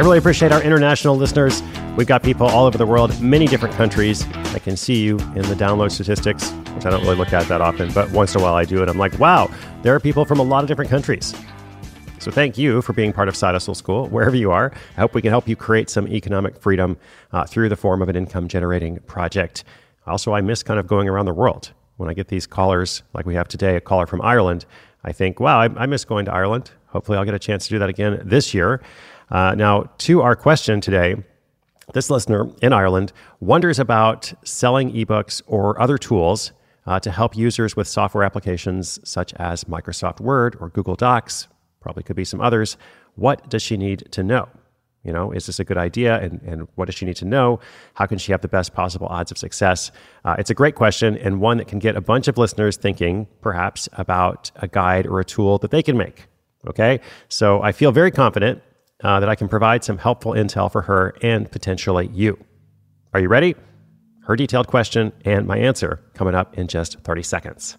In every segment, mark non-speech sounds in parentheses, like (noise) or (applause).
I really appreciate our international listeners. We've got people all over the world, many different countries. I can see you in the download statistics, which I don't really look at that often, but once in a while I do it. I'm like, wow, there are people from a lot of different countries. So thank you for being part of Side Hustle School, wherever you are. I hope we can help you create some economic freedom uh, through the form of an income generating project. Also, I miss kind of going around the world. When I get these callers, like we have today, a caller from Ireland, I think, wow, I, I miss going to Ireland. Hopefully, I'll get a chance to do that again this year. Uh, now, to our question today, this listener in Ireland wonders about selling ebooks or other tools uh, to help users with software applications such as Microsoft Word or Google Docs. Probably could be some others. What does she need to know? You know, is this a good idea? And, and what does she need to know? How can she have the best possible odds of success? Uh, it's a great question and one that can get a bunch of listeners thinking, perhaps, about a guide or a tool that they can make. Okay. So I feel very confident uh, that I can provide some helpful intel for her and potentially you. Are you ready? Her detailed question and my answer coming up in just 30 seconds.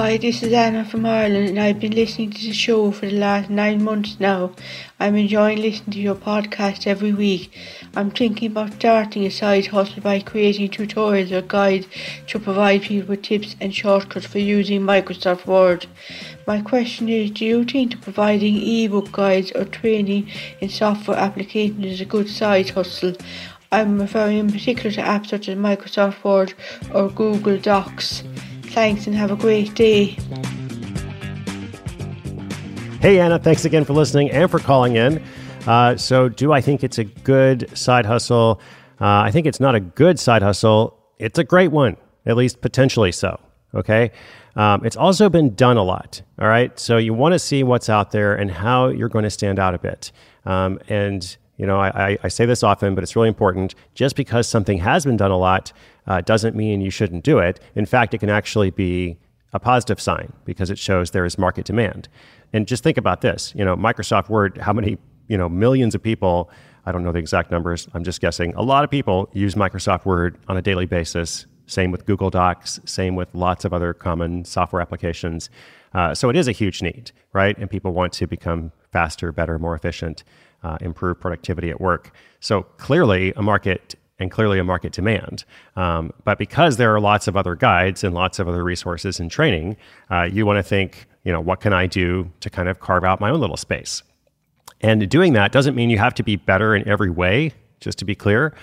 Hi, this is Anna from Ireland, and I've been listening to the show for the last nine months now. I'm enjoying listening to your podcast every week. I'm thinking about starting a side hustle by creating tutorials or guides to provide people with tips and shortcuts for using Microsoft Word. My question is Do you think providing ebook guides or training in software applications is a good side hustle? I'm referring in particular to apps such as Microsoft Word or Google Docs. Thanks and have a great day. Hey, Anna, thanks again for listening and for calling in. Uh, so, do I think it's a good side hustle? Uh, I think it's not a good side hustle. It's a great one, at least potentially so. Okay. Um, it's also been done a lot. All right. So, you want to see what's out there and how you're going to stand out a bit. Um, and, you know, I, I, say this often, but it's really important. Just because something has been done a lot uh, doesn't mean you shouldn't do it. In fact, it can actually be a positive sign because it shows there is market demand. And just think about this, you know, Microsoft Word, how many, you know, millions of people, I don't know the exact numbers, I'm just guessing. A lot of people use Microsoft Word on a daily basis. Same with Google Docs, same with lots of other common software applications. Uh, so it is a huge need, right? And people want to become faster, better, more efficient, uh, improve productivity at work. So clearly, a market and clearly a market demand. Um, but because there are lots of other guides and lots of other resources and training, uh, you want to think, you know, what can I do to kind of carve out my own little space? And doing that doesn't mean you have to be better in every way, just to be clear,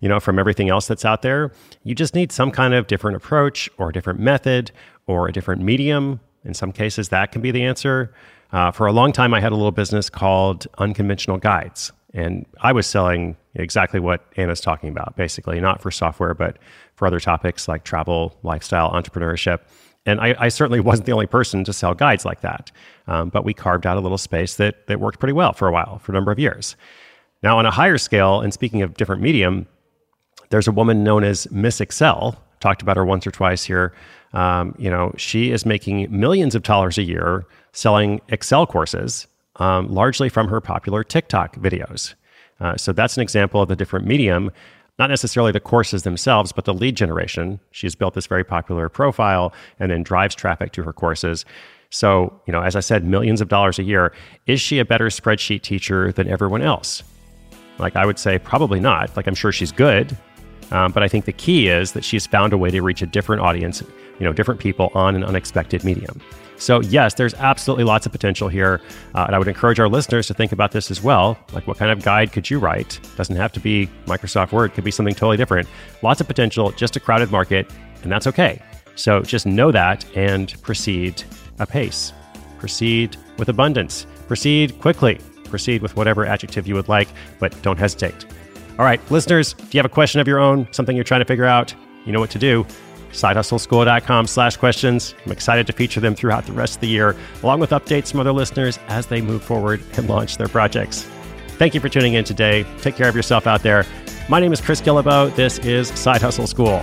you know, from everything else that's out there. You just need some kind of different approach or a different method or a different medium. In some cases, that can be the answer. Uh, for a long time, I had a little business called Unconventional Guides. And I was selling exactly what Anna's talking about, basically, not for software, but for other topics like travel, lifestyle, entrepreneurship. And I, I certainly (laughs) wasn't the only person to sell guides like that. Um, but we carved out a little space that, that worked pretty well for a while, for a number of years. Now, on a higher scale, and speaking of different medium, there's a woman known as Miss Excel. Talked about her once or twice here. Um, you know, she is making millions of dollars a year selling Excel courses, um, largely from her popular TikTok videos. Uh, so that's an example of the different medium, not necessarily the courses themselves, but the lead generation. She's built this very popular profile and then drives traffic to her courses. So, you know, as I said, millions of dollars a year. Is she a better spreadsheet teacher than everyone else? Like, I would say probably not. Like, I'm sure she's good. Um, but I think the key is that she's found a way to reach a different audience, you know, different people on an unexpected medium. So, yes, there's absolutely lots of potential here. Uh, and I would encourage our listeners to think about this as well. Like, what kind of guide could you write? Doesn't have to be Microsoft Word, could be something totally different. Lots of potential, just a crowded market, and that's okay. So, just know that and proceed apace. Proceed with abundance. Proceed quickly proceed with whatever adjective you would like, but don't hesitate. All right, listeners, if you have a question of your own, something you're trying to figure out, you know what to do. SideHustleSchool.com slash questions. I'm excited to feature them throughout the rest of the year, along with updates from other listeners as they move forward and launch their projects. Thank you for tuning in today. Take care of yourself out there. My name is Chris Guillebeau. This is Side Hustle School.